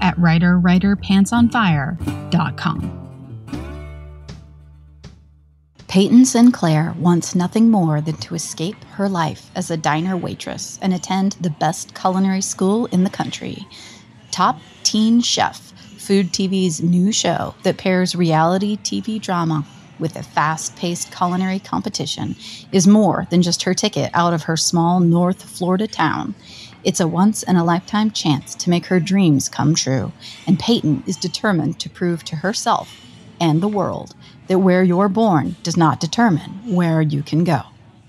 at writerwriterpantsonfire.com. Peyton Sinclair wants nothing more than to escape her life as a diner waitress and attend the best culinary school in the country. Top Teen Chef, Food TV's new show that pairs reality TV drama with a fast paced culinary competition, is more than just her ticket out of her small North Florida town. It's a once in a lifetime chance to make her dreams come true, and Peyton is determined to prove to herself and the world that where you're born does not determine where you can go.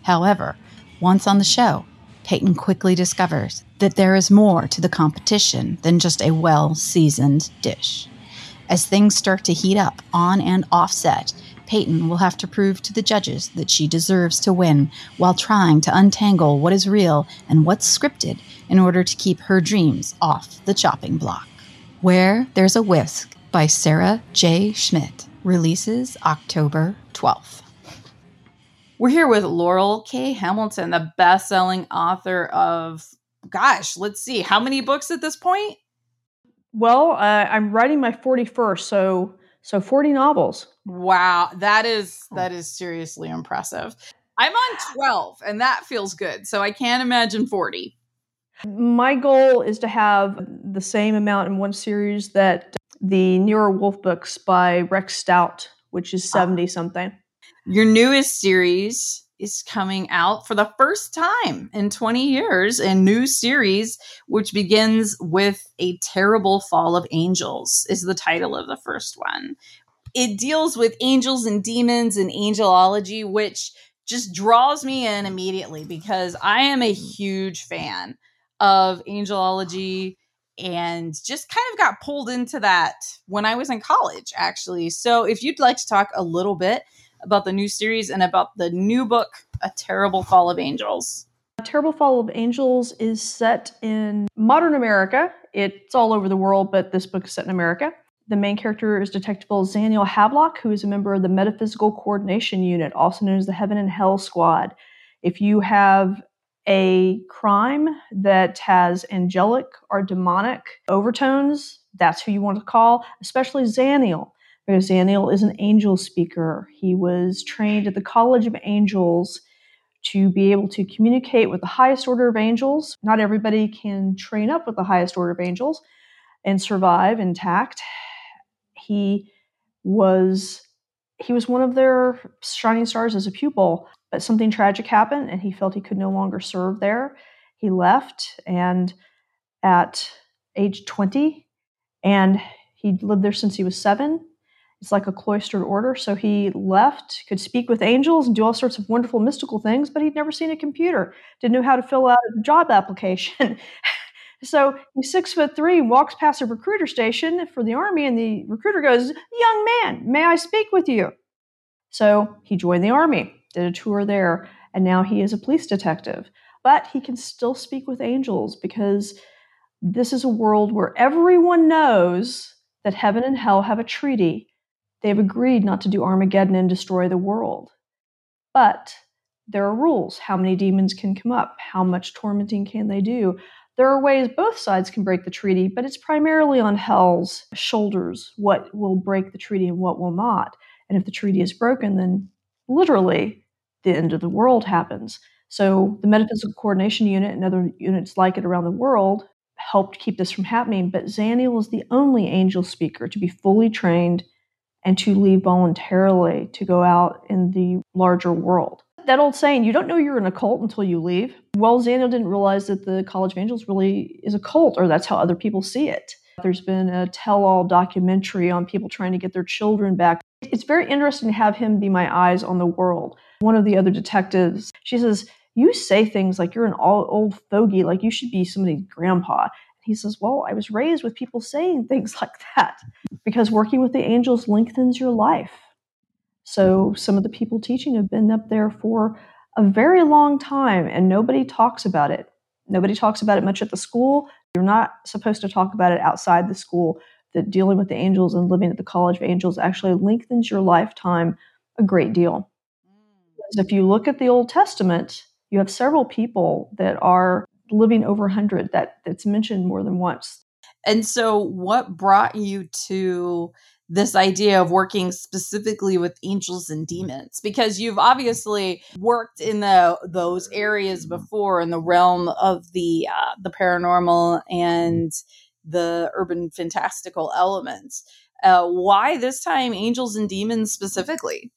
However, once on the show, Peyton quickly discovers that there is more to the competition than just a well seasoned dish. As things start to heat up on and off set, Peyton will have to prove to the judges that she deserves to win while trying to untangle what is real and what's scripted in order to keep her dreams off the chopping block. Where There's a Whisk by Sarah J. Schmidt releases October 12th. We're here with Laurell K. Hamilton, the best selling author of, gosh, let's see, how many books at this point? Well, uh, I'm writing my 41st, so so 40 novels. Wow, that is oh. that is seriously impressive. I'm on 12 and that feels good. So I can't imagine 40. My goal is to have the same amount in one series that the Nero Wolfe books by Rex Stout, which is ah. 70 something. Your newest series is coming out for the first time in 20 years, a new series which begins with A Terrible Fall of Angels, is the title of the first one. It deals with angels and demons and angelology, which just draws me in immediately because I am a huge fan of angelology and just kind of got pulled into that when I was in college, actually. So, if you'd like to talk a little bit about the new series and about the new book, A Terrible Fall of Angels. A Terrible Fall of Angels is set in modern America. It's all over the world, but this book is set in America. The main character is Detective Zaniel Havelock, who is a member of the Metaphysical Coordination Unit, also known as the Heaven and Hell Squad. If you have a crime that has angelic or demonic overtones, that's who you want to call, especially Zaniel Zaniel is an angel speaker. He was trained at the College of Angels to be able to communicate with the highest order of angels. Not everybody can train up with the highest order of angels and survive intact. He was he was one of their shining stars as a pupil, but something tragic happened and he felt he could no longer serve there. He left and at age 20 and he lived there since he was 7 it's like a cloistered order. So he left, could speak with angels and do all sorts of wonderful mystical things, but he'd never seen a computer, didn't know how to fill out a job application. so he's six foot three, walks past a recruiter station for the army, and the recruiter goes, Young man, may I speak with you? So he joined the army, did a tour there, and now he is a police detective. But he can still speak with angels because this is a world where everyone knows that heaven and hell have a treaty They've agreed not to do Armageddon and destroy the world. But there are rules. How many demons can come up? How much tormenting can they do? There are ways both sides can break the treaty, but it's primarily on Hell's shoulders what will break the treaty and what will not. And if the treaty is broken, then literally the end of the world happens. So the Metaphysical Coordination Unit and other units like it around the world helped keep this from happening. But Zaniel is the only angel speaker to be fully trained and to leave voluntarily to go out in the larger world. That old saying, you don't know you're in a cult until you leave. Well, Zaniel didn't realize that the College of Angels really is a cult, or that's how other people see it. There's been a tell all documentary on people trying to get their children back. It's very interesting to have him be my eyes on the world. One of the other detectives, she says, You say things like you're an old fogey, like you should be somebody's grandpa. He says, Well, I was raised with people saying things like that because working with the angels lengthens your life. So some of the people teaching have been up there for a very long time and nobody talks about it. Nobody talks about it much at the school. You're not supposed to talk about it outside the school. That dealing with the angels and living at the College of Angels actually lengthens your lifetime a great deal. Mm. Because if you look at the Old Testament, you have several people that are living over 100 that that's mentioned more than once. And so what brought you to this idea of working specifically with angels and demons because you've obviously worked in the those areas before in the realm of the uh, the paranormal and the urban fantastical elements. Uh, why this time angels and demons specifically?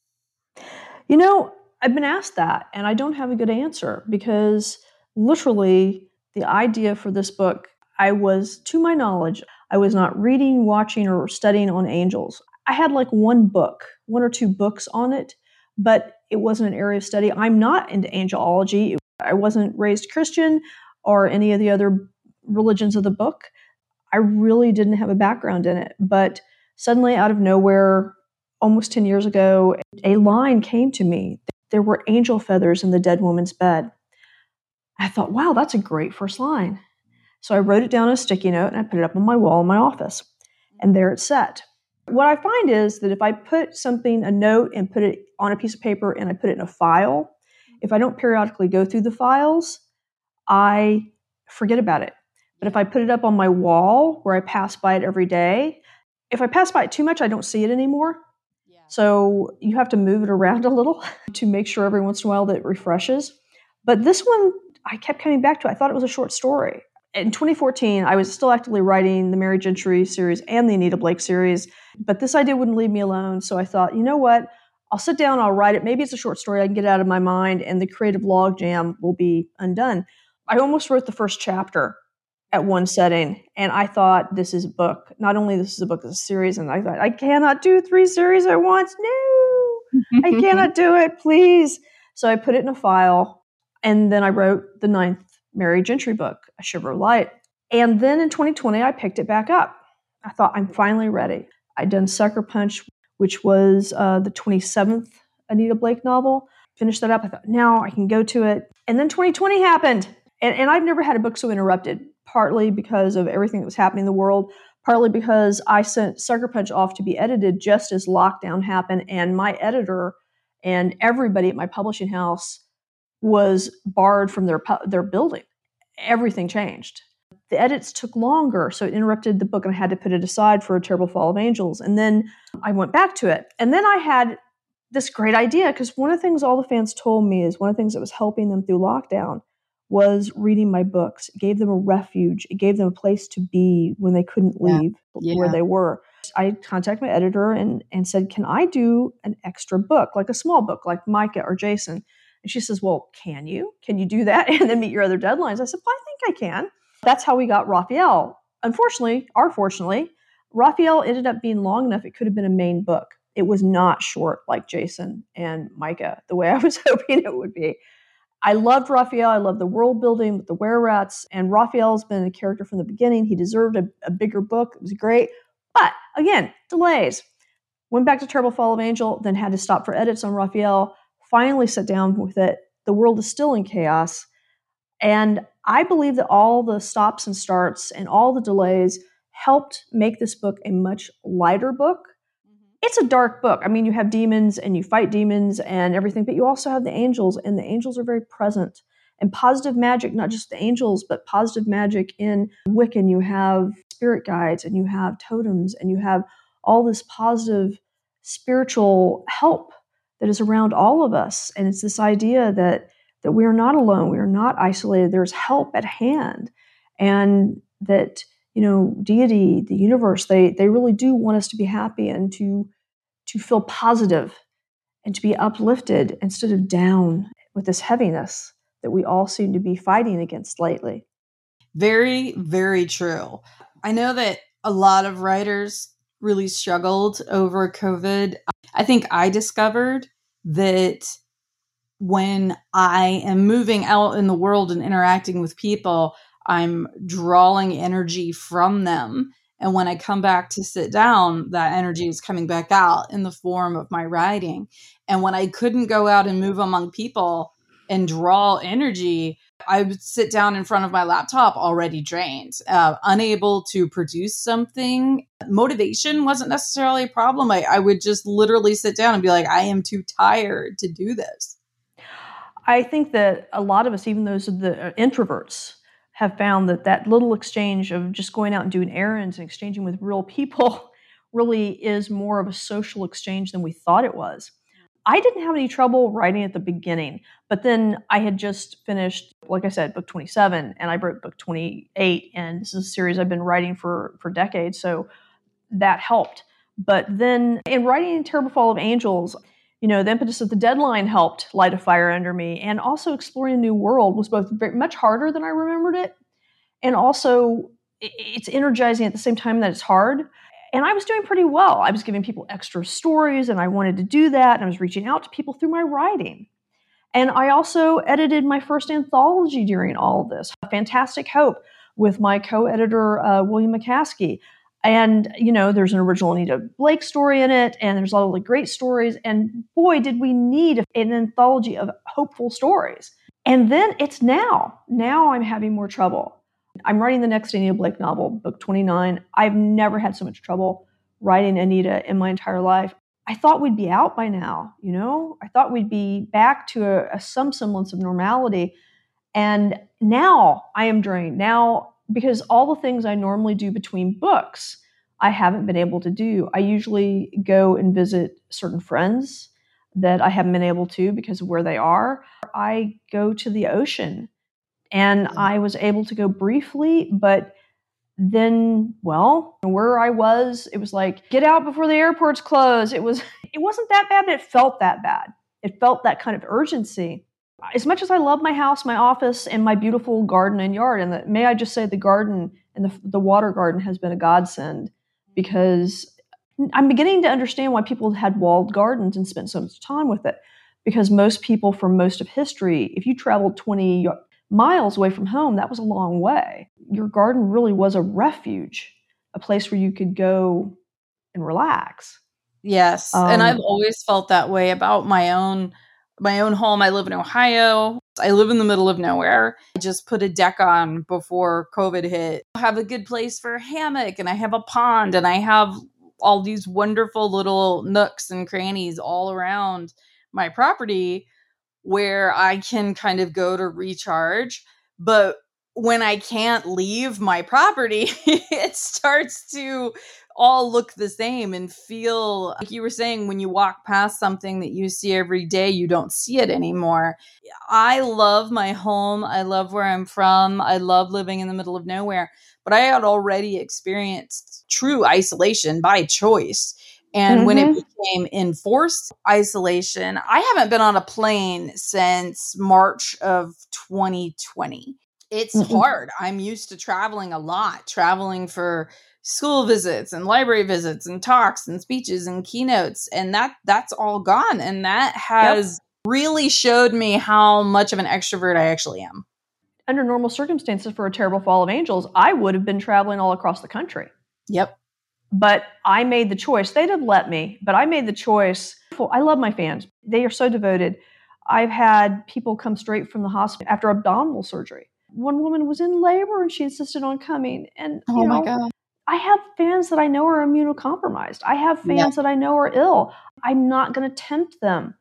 You know, I've been asked that, and I don't have a good answer because literally the idea for this book, I was, to my knowledge, I was not reading, watching, or studying on angels. I had like one book, one or two books on it, but it wasn't an area of study. I'm not into angelology. I wasn't raised Christian or any of the other religions of the book. I really didn't have a background in it. But suddenly, out of nowhere, almost 10 years ago, a line came to me. There were angel feathers in the dead woman's bed. I thought, wow, that's a great first line. So I wrote it down on a sticky note and I put it up on my wall in my office. And there it sat. What I find is that if I put something, a note, and put it on a piece of paper and I put it in a file, if I don't periodically go through the files, I forget about it. But if I put it up on my wall where I pass by it every day, if I pass by it too much, I don't see it anymore. So you have to move it around a little to make sure every once in a while that it refreshes. But this one, I kept coming back to. It. I thought it was a short story. In 2014, I was still actively writing the Merry Gentry series and the Anita Blake series, but this idea wouldn't leave me alone. So I thought, you know what? I'll sit down, I'll write it. Maybe it's a short story I can get out of my mind, and the creative logjam will be undone. I almost wrote the first chapter at one setting and i thought this is a book not only this is a book it's a series and i thought i cannot do three series at once no i cannot do it please so i put it in a file and then i wrote the ninth merry gentry book a shiver of light. And then in 2020 i picked it back up. I thought i'm finally ready. I'd done sucker punch which was uh, the 27th anita blake novel. Finished that up. I thought now i can go to it. And then 2020 happened. And, and i've never had a book so interrupted partly because of everything that was happening in the world, partly because I sent Sucker Punch off to be edited just as lockdown happened, and my editor and everybody at my publishing house was barred from their their building. Everything changed. The edits took longer, so it interrupted the book, and I had to put it aside for a terrible fall of angels. And then I went back to it, and then I had this great idea because one of the things all the fans told me is one of the things that was helping them through lockdown was reading my books. It gave them a refuge. It gave them a place to be when they couldn't leave yeah. where they were. I contacted my editor and, and said, Can I do an extra book, like a small book, like Micah or Jason? And she says, Well, can you? Can you do that and then meet your other deadlines? I said, Well, I think I can. That's how we got Rafael. Unfortunately, or fortunately, Rafael ended up being long enough, it could have been a main book. It was not short like Jason and Micah, the way I was hoping it would be. I loved Rafael. I loved the world building with the were rats. And Rafael's been a character from the beginning. He deserved a, a bigger book. It was great. But again, delays. Went back to Terrible Fall of Angel, then had to stop for edits on Rafael. Finally sat down with it. The world is still in chaos. And I believe that all the stops and starts and all the delays helped make this book a much lighter book mm-hmm. it's a dark book. I mean, you have demons and you fight demons and everything, but you also have the angels, and the angels are very present. And positive magic, not just the angels, but positive magic in Wiccan, you have spirit guides and you have totems and you have all this positive spiritual help that is around all of us. And it's this idea that that we are not alone, we are not isolated, there's help at hand. And that you know deity the universe they they really do want us to be happy and to to feel positive and to be uplifted instead of down with this heaviness that we all seem to be fighting against lately very very true i know that a lot of writers really struggled over covid i think i discovered that when i am moving out in the world and interacting with people I'm drawing energy from them And when I come back to sit down, that energy is coming back out in the form of my writing. And when I couldn't go out and move among people and draw energy, I would sit down in front of my laptop already drained, uh, unable to produce something. Motivation wasn't necessarily a problem. I, I would just literally sit down and be like, I am too tired to do this. I think that a lot of us, even those of the uh, introverts, have found that that little exchange of just going out and doing errands and exchanging with real people really is more of a social exchange than we thought it was. I didn't have any trouble writing at the beginning, but then I had just finished, like I said, book 27, and I wrote book 28, and this is a series I've been writing for for decades, so that helped. But then in writing Terrible Fall of Angels, you know, the impetus of the deadline helped light a fire under me, and also exploring a new world was both very, much harder than I remembered it, and also it's energizing at the same time that it's hard and I was doing pretty well. I was giving people extra stories, and I wanted to do that. And I was reaching out to people through my writing. And I also edited my first anthology during all this, Fantastic Hope, with my co editor, uh, William McCaskey. And, you know, there's an original Anita Blake story in it, and there's all the great stories. And boy, did we need an anthology of hopeful stories. And then it's now. Now I'm having more trouble. I'm writing the next Anita Blake novel, book 29. I've never had so much trouble writing Anita in my entire life. I thought we'd be out by now, you know? I thought we'd be back to a, a some semblance of normality. And now I am drained. Now, because all the things I normally do between books, I haven't been able to do. I usually go and visit certain friends that I haven't been able to because of where they are. I go to the ocean and I was able to go briefly, but then, well, where I was, it was like, get out before the airports close. It was, it wasn't that bad, but it felt that bad. It felt that kind of urgency. As much as I love my house, my office, and my beautiful garden and yard, and the, may I just say the garden and the, the water garden has been a godsend because I'm beginning to understand why people had walled gardens and spent so much time with it. Because most people, for most of history, if you traveled 20 miles away from home, that was a long way. Your garden really was a refuge, a place where you could go and relax. Yes. Um, and I've always felt that way about my own my own home. I live in Ohio. I live in the middle of nowhere. I just put a deck on before COVID hit. I have a good place for a hammock and I have a pond and I have all these wonderful little nooks and crannies all around my property where I can kind of go to recharge. But when I can't leave my property, it starts to all look the same and feel like you were saying when you walk past something that you see every day, you don't see it anymore. I love my home. I love where I'm from. I love living in the middle of nowhere. But I had already experienced true isolation by choice. And mm-hmm. when it mm-hmm. became enforced isolation, I haven't been on a plane since March of 2020. It's mm-hmm. hard. I'm used to traveling a lot, traveling for school visits and library visits and talks and speeches and keynotes and that that's all gone and that has yep. really showed me how much of an extrovert I actually am. Under normal circumstances for a terrible fall of angels, I would have been traveling all across the country. Yep. But I made the choice. They'd have let me, but I made the choice. I love my fans. They are so devoted. I've had people come straight from the hospital after abdominal surgery. One woman was in labor and she insisted on coming. And oh know, my god. I have fans that I know are immunocompromised. I have fans that I know are ill. I'm not going to tempt them.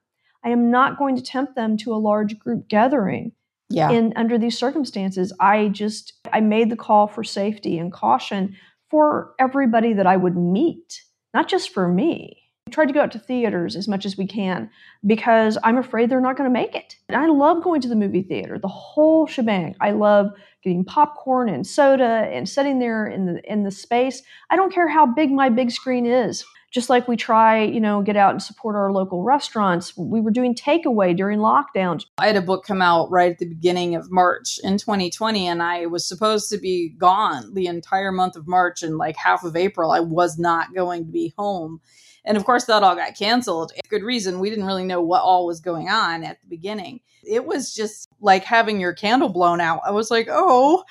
I am not going to tempt them to a large group gathering. Yeah. In under these circumstances, I just I made the call for safety and caution for everybody that I would meet, not just for me. We tried to go out to theaters as much as we can because I'm afraid they're not going to make it. And I love going to the movie theater, the whole shebang. I love getting popcorn and soda and sitting there in the in the space. I don't care how big my big screen is just like we try, you know, get out and support our local restaurants. We were doing takeaway during lockdowns. I had a book come out right at the beginning of March in 2020, and I was supposed to be gone the entire month of March and like half of April. I was not going to be home. And of course, that all got canceled. Good reason. We didn't really know what all was going on at the beginning. It was just like having your candle blown out. I was like, oh,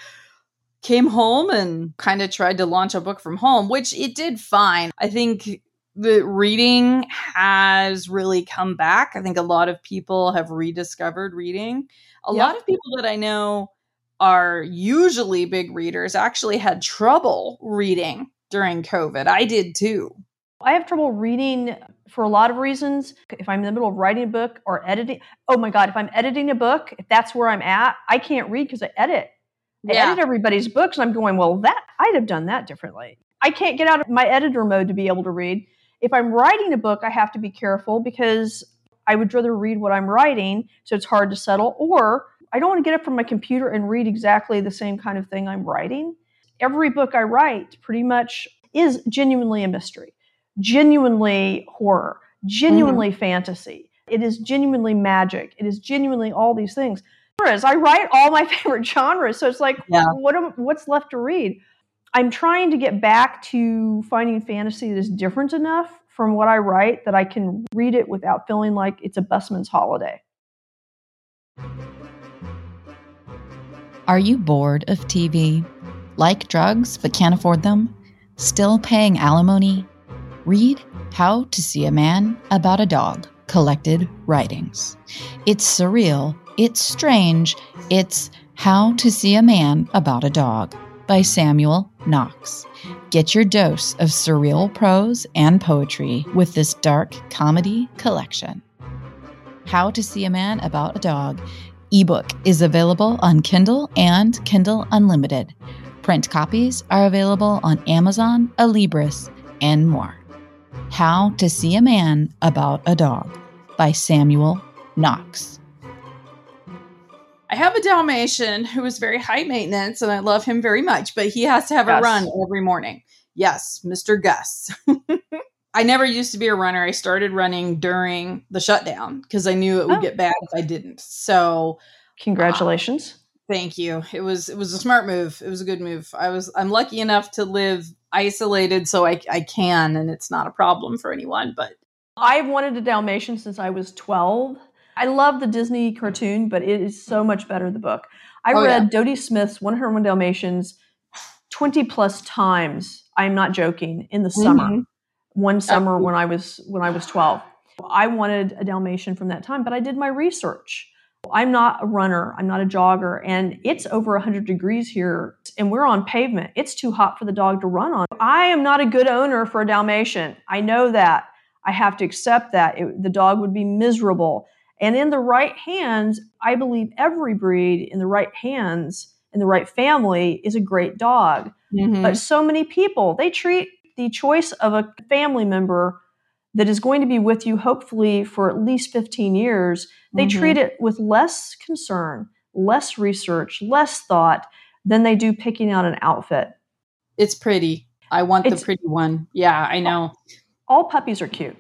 came home and kind of tried to launch a book from home, which it did fine. I think the reading has really come back. I think a lot of people have rediscovered reading. A yep. lot of people that I know are usually big readers actually had trouble reading during COVID. I did too. I have trouble reading for a lot of reasons. If I'm in the middle of writing a book or editing, oh my God, if I'm editing a book, if that's where I'm at, I can't read because I edit. I yeah. edit everybody's books and I'm going, well, that I'd have done that differently. I can't get out of my editor mode to be able to read. If I'm writing a book, I have to be careful because I would rather read what I'm writing, so it's hard to settle, or I don't want to get up from my computer and read exactly the same kind of thing I'm writing. Every book I write pretty much is genuinely a mystery, genuinely horror, genuinely mm-hmm. fantasy. It is genuinely magic. It is genuinely all these things. Whereas I write all my favorite genres, so it's like, yeah. what am, what's left to read? I'm trying to get back to finding fantasy that is different enough from what I write that I can read it without feeling like it's a busman's holiday. Are you bored of TV? Like drugs but can't afford them? Still paying alimony? Read How to See a Man About a Dog Collected Writings. It's surreal, it's strange, it's How to See a Man About a Dog by Samuel Knox. Get your dose of surreal prose and poetry with this dark comedy collection. How to See a Man About a Dog ebook is available on Kindle and Kindle Unlimited. Print copies are available on Amazon, Alibris, and more. How to See a Man About a Dog by Samuel Knox. I have a Dalmatian who is very high maintenance and I love him very much, but he has to have Gus. a run every morning. Yes, Mr. Gus. I never used to be a runner. I started running during the shutdown because I knew it would oh. get bad if I didn't. So, congratulations. Uh, thank you. It was it was a smart move. It was a good move. I was I'm lucky enough to live isolated so I I can and it's not a problem for anyone, but I've wanted a Dalmatian since I was 12. I love the Disney cartoon, but it is so much better the book. I oh, read yeah. Dodie Smith's 101 Dalmatians 20 plus times. I'm not joking in the summer. Mm-hmm one summer when I was when I was 12. I wanted a Dalmatian from that time, but I did my research. I'm not a runner, I'm not a jogger, and it's over 100 degrees here, and we're on pavement. It's too hot for the dog to run on. I am not a good owner for a Dalmatian. I know that. I have to accept that. It, the dog would be miserable. And in the right hands, I believe every breed in the right hands, in the right family, is a great dog. Mm-hmm. But so many people, they treat the choice of a family member that is going to be with you hopefully for at least 15 years, they mm-hmm. treat it with less concern, less research, less thought than they do picking out an outfit. It's pretty. I want it's, the pretty one. Yeah, I know. All puppies are cute.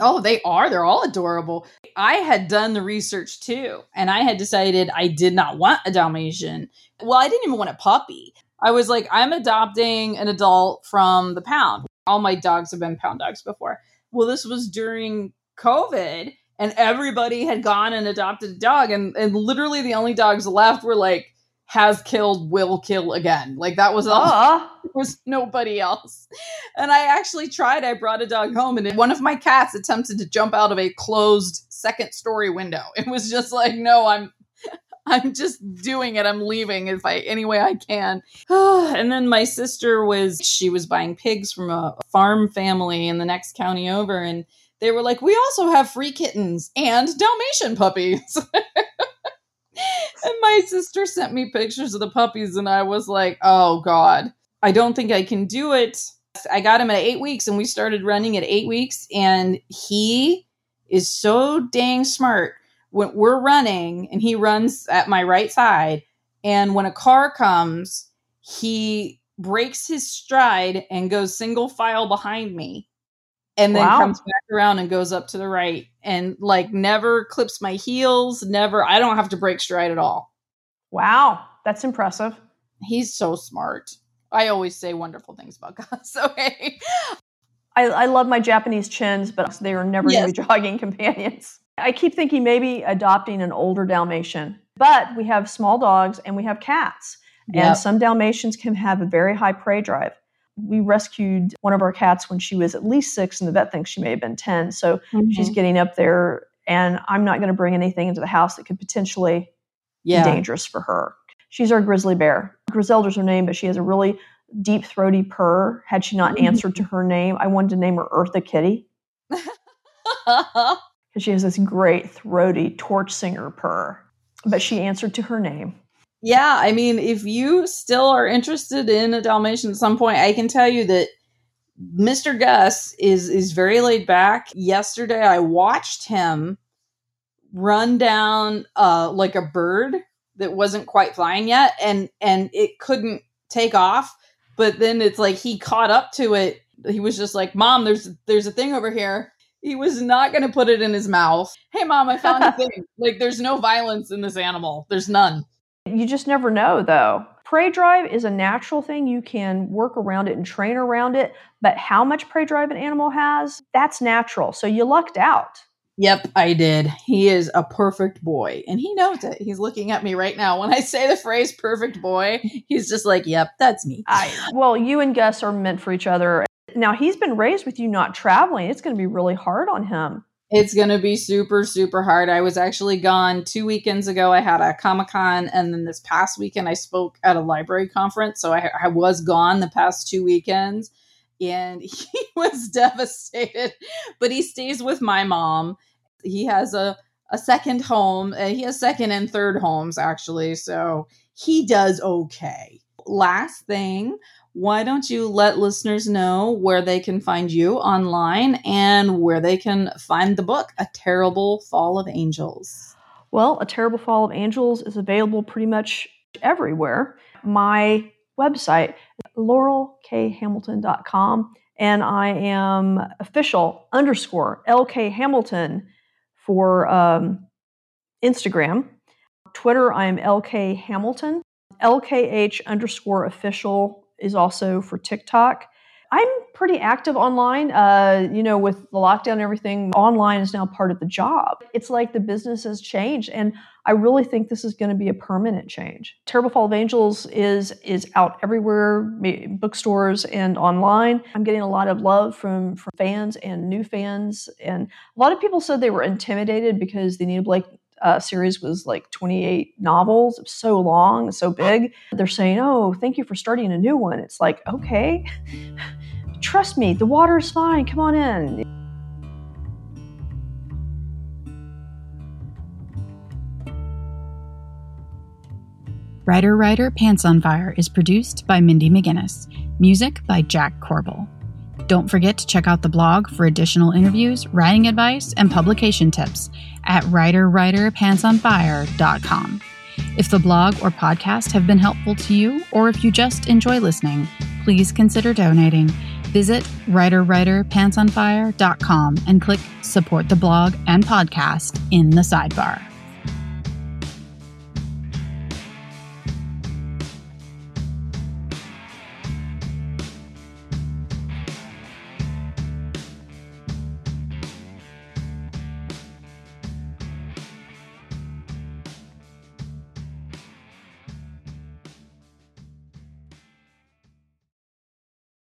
Oh, they are. They're all adorable. I had done the research too, and I had decided I did not want a Dalmatian. Well, I didn't even want a puppy. I was like, I'm adopting an adult from the pound. All my dogs have been pound dogs before. Well, this was during COVID and everybody had gone and adopted a dog and, and literally the only dogs left were like has killed will kill again like that was all there was nobody else and i actually tried i brought a dog home and one of my cats attempted to jump out of a closed second story window it was just like no i'm I'm just doing it. I'm leaving if I any way I can. and then my sister was she was buying pigs from a farm family in the next county over and they were like, "We also have free kittens and Dalmatian puppies." and my sister sent me pictures of the puppies and I was like, "Oh god. I don't think I can do it." I got him at 8 weeks and we started running at 8 weeks and he is so dang smart when we're running and he runs at my right side and when a car comes he breaks his stride and goes single file behind me and then wow. comes back around and goes up to the right and like never clips my heels never i don't have to break stride at all wow that's impressive he's so smart i always say wonderful things about gus okay I, I love my japanese chins but they are never yes. going to be jogging companions I keep thinking maybe adopting an older Dalmatian, but we have small dogs and we have cats. Yep. And some Dalmatians can have a very high prey drive. We rescued one of our cats when she was at least six, and the vet thinks she may have been 10. So mm-hmm. she's getting up there, and I'm not going to bring anything into the house that could potentially yeah. be dangerous for her. She's our grizzly bear. Griselda's her name, but she has a really deep throaty purr. Had she not mm-hmm. answered to her name, I wanted to name her Eartha Kitty. Because she has this great throaty torch singer purr. But she answered to her name. Yeah, I mean, if you still are interested in a Dalmatian at some point, I can tell you that Mr. Gus is is very laid back. Yesterday, I watched him run down uh, like a bird that wasn't quite flying yet, and and it couldn't take off. But then it's like he caught up to it. He was just like, "Mom, there's there's a thing over here." He was not going to put it in his mouth. Hey, mom, I found a thing. like, there's no violence in this animal. There's none. You just never know, though. Prey drive is a natural thing. You can work around it and train around it. But how much prey drive an animal has, that's natural. So you lucked out. Yep, I did. He is a perfect boy, and he knows it. He's looking at me right now. When I say the phrase perfect boy, he's just like, yep, that's me. I, well, you and Gus are meant for each other. Now, he's been raised with you not traveling. It's going to be really hard on him. It's going to be super, super hard. I was actually gone two weekends ago. I had a Comic Con, and then this past weekend, I spoke at a library conference. So I, I was gone the past two weekends and he was devastated. But he stays with my mom. He has a a second home. He has second and third homes actually, so he does okay. Last thing, why don't you let listeners know where they can find you online and where they can find the book, A Terrible Fall of Angels? Well, A Terrible Fall of Angels is available pretty much everywhere. My website, laurellkhamilton.com. And I am official underscore LK Hamilton for um, Instagram. Twitter, I am LK Hamilton. LKH underscore official is also for TikTok. I'm pretty active online. Uh, you know, with the lockdown and everything, online is now part of the job. It's like the business has changed, and I really think this is going to be a permanent change. Terrible Fall of Angels is is out everywhere, bookstores and online. I'm getting a lot of love from from fans and new fans, and a lot of people said they were intimidated because the Anita Blake uh, series was like 28 novels. So long, so big. They're saying, "Oh, thank you for starting a new one." It's like, okay. Trust me, the water's fine. Come on in. Writer Writer Pants on Fire is produced by Mindy McGinnis. Music by Jack Corbel. Don't forget to check out the blog for additional interviews, writing advice, and publication tips at writerwriterpantsonfire.com. If the blog or podcast have been helpful to you, or if you just enjoy listening, please consider donating Visit writerwriterpantsonfire.com and click support the blog and podcast in the sidebar.